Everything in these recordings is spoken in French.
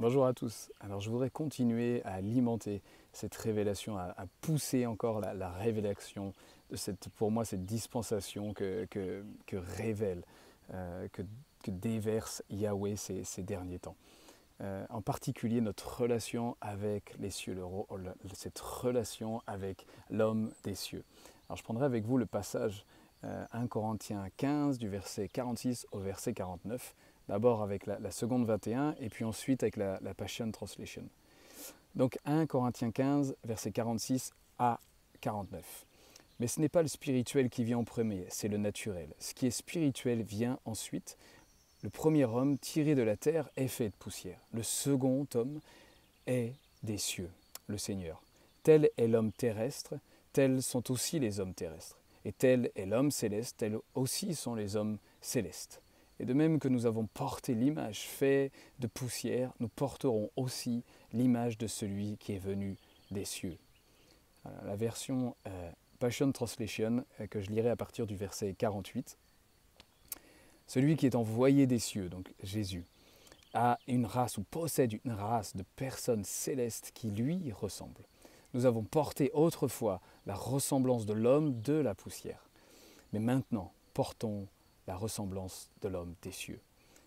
Bonjour à tous. Alors je voudrais continuer à alimenter cette révélation, à, pousser encore la, révélation de cette, pour moi, cette dispensation que, révèle, euh, que, déverse Yahweh ces, ces derniers temps. Euh, en particulier notre relation avec les cieux, cette relation avec l'homme des cieux. Alors je prendrai avec vous le passage 1 euh, Corinthiens 15 du verset 46 au verset 49, d'abord avec la, seconde 21 et puis ensuite avec la, la Passion Translation. Donc 1 Corinthiens 15 verset 46 à 49. Mais ce n'est pas le spirituel qui vient en premier, c'est le naturel. Ce qui est spirituel vient ensuite. Le premier homme tiré de la terre est fait de poussière. Le second homme est des cieux, le Seigneur. Tel est l'homme terrestre, tels sont aussi les hommes terrestres. Et tel est l'homme céleste, tels aussi sont les hommes célestes. Et de même que nous avons porté l'image faite de poussière, nous porterons aussi l'image de celui qui est venu des cieux. la version euh, Passion Translation euh, que je lirai à partir du verset 48. Celui qui est envoyé des cieux, donc Jésus, a une race ou possède une race de personnes célestes qui lui ressemblent. Nous avons porté autrefois la ressemblance de l'homme de la poussière. Mais maintenant, portons la ressemblance de l'homme des cieux.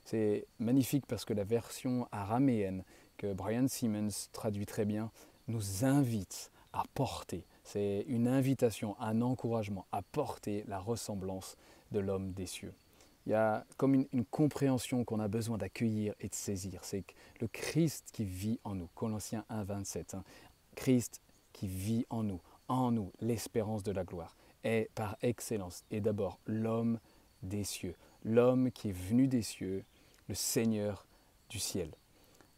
C'est magnifique parce que la version araméenne que Brian Simmons traduit très bien nous invite à porter. C'est une invitation, un encouragement à porter la ressemblance de l'homme des cieux. Il y a comme une, compréhension qu'on a besoin d'accueillir et de saisir. C'est le Christ qui vit en nous. Colossiens 1, 27. Hein. Christ qui vit en nous, en nous, l'espérance de la gloire, est par excellence et d'abord l'homme des cieux, l'homme qui est venu des cieux, le Seigneur du ciel.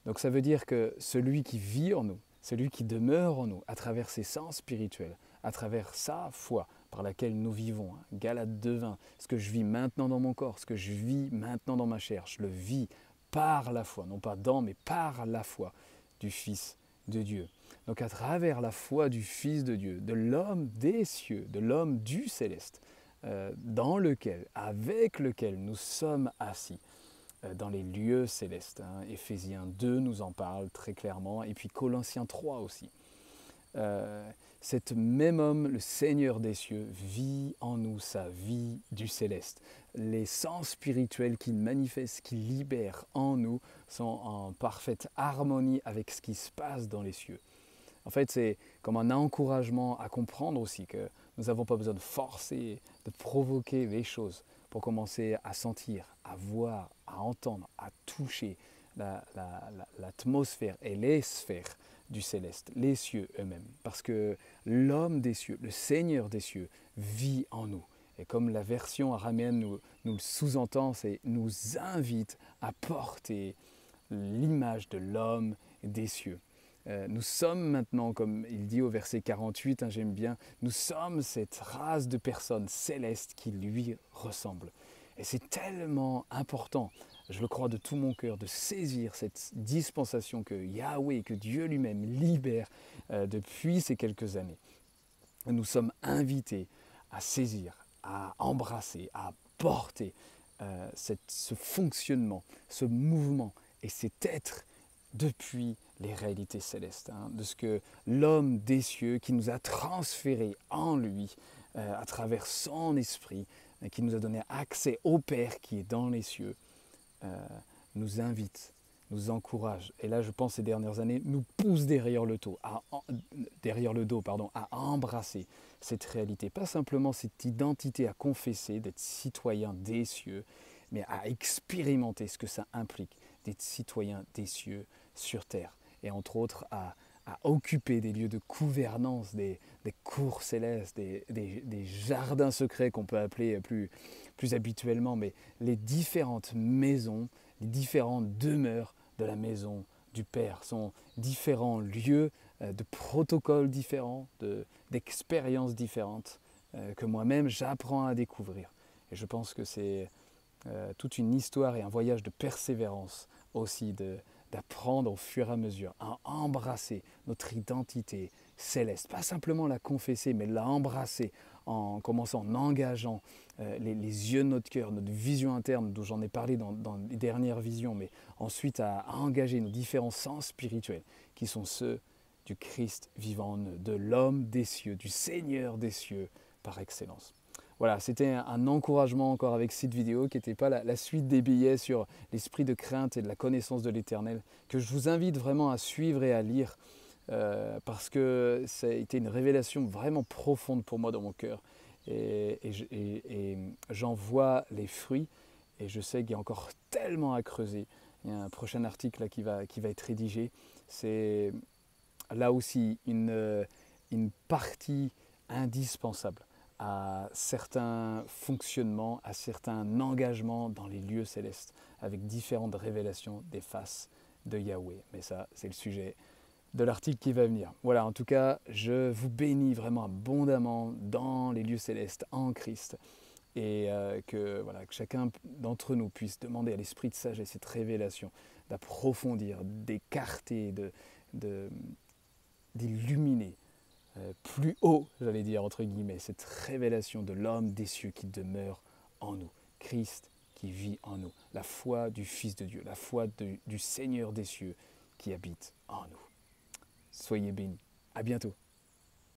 Donc ça veut dire que celui qui vit en nous, celui qui demeure en nous à travers ses sens spirituels, à travers sa foi par laquelle nous vivons, hein, Galate 2.20, ce que je vis maintenant dans mon corps, ce que je vis maintenant dans ma chair, je le vis par la foi, non pas dans, mais par la foi du Fils de Dieu. Donc à travers la foi du Fils de Dieu, de l'homme des cieux, de l'homme du céleste, dans lequel, avec lequel nous sommes assis, euh, dans les lieux célestes. Hein. Éphésiens 2 nous en parle très clairement, et puis Colossiens 3 aussi. Euh, cet même homme, le Seigneur des cieux, vit en nous sa vie du céleste. Les sens spirituels qu'il manifeste, qu'il libère en nous, sont en parfaite harmonie avec ce qui se passe dans les cieux. En fait, c'est comme un encouragement à comprendre aussi que nous n'avons pas besoin de forcer, de provoquer les choses pour commencer à sentir, à voir, à entendre, à toucher l'atmosphère et les sphères du céleste, les cieux eux-mêmes. Parce que l'homme des cieux, le Seigneur des cieux, vit en nous. Et comme la version araméenne nous, nous le sous-entend, c'est nous invite à porter l'image de l'homme des cieux. Euh, nous sommes maintenant, comme il dit au verset 48, hein, j'aime bien, nous sommes cette race de personnes célestes qui lui ressemblent. Et c'est tellement important, je le crois de tout mon cœur, de saisir cette dispensation que Yahweh, que Dieu lui-même libère euh, depuis ces quelques années. Nous sommes invités à saisir, à embrasser, à porter euh, ce fonctionnement, ce mouvement et cet être depuis les réalités célestes, hein, de ce que l'homme des cieux qui nous a transféré en lui euh, à travers son esprit, euh, qui nous a donné accès au Père qui est dans les cieux, euh, nous invite, nous encourage. Et là, je pense ces dernières années, nous pousse derrière le dos, à, derrière le dos pardon, à embrasser cette réalité. Pas simplement cette identité à confesser, d'être citoyen des cieux, mais à expérimenter ce que ça implique d'être citoyen des cieux sur terre et entre autres à, occuper des lieux de gouvernance, des, cours célestes, des, jardins secrets qu'on peut appeler plus, habituellement, mais les différentes maisons, les différentes demeures de la maison du Père sont différents lieux euh, de protocoles différents, d'expériences différentes euh, que moi-même j'apprends à découvrir. Et je pense que c'est euh, toute une histoire et un voyage de persévérance aussi de, d'apprendre au fur et à mesure à embrasser notre identité céleste. Pas simplement la confesser, mais la embrasser en commençant en engageant euh, les, yeux de notre cœur, notre vision interne, dont j'en ai parlé dans, les dernières visions, mais ensuite à, engager nos différents sens spirituels, qui sont ceux du Christ vivant de l'homme des cieux, du Seigneur des cieux par excellence. Voilà, c'était un, encouragement encore avec cette vidéo qui n'était pas la, suite des billets sur l'esprit de crainte et de la connaissance de l'éternel, que je vous invite vraiment à suivre et à lire, euh, parce que ça a été une révélation vraiment profonde pour moi dans mon cœur. Et, j'en vois les fruits, et je sais qu'il y a encore tellement à creuser. Il y a un prochain article qui, va, qui va être rédigé. C'est là aussi une, une partie indispensable à certains fonctionnements, à certains engagements dans les lieux célestes, avec différentes révélations des faces de Yahweh. Mais ça, c'est le sujet de l'article qui va venir. Voilà, en tout cas, je vous bénis vraiment abondamment dans les lieux célestes en Christ et euh, que, voilà, que chacun d'entre nous puisse demander à l'esprit de sagesse cette révélation, d'approfondir, d'écarter, d'illuminer euh, plus haut, j'allais dire, entre guillemets, cette révélation de l'homme des cieux qui demeure en nous, Christ qui vit en nous, la foi du Fils de Dieu, la foi du Seigneur des cieux qui habite en nous. Soyez bénis. À bientôt.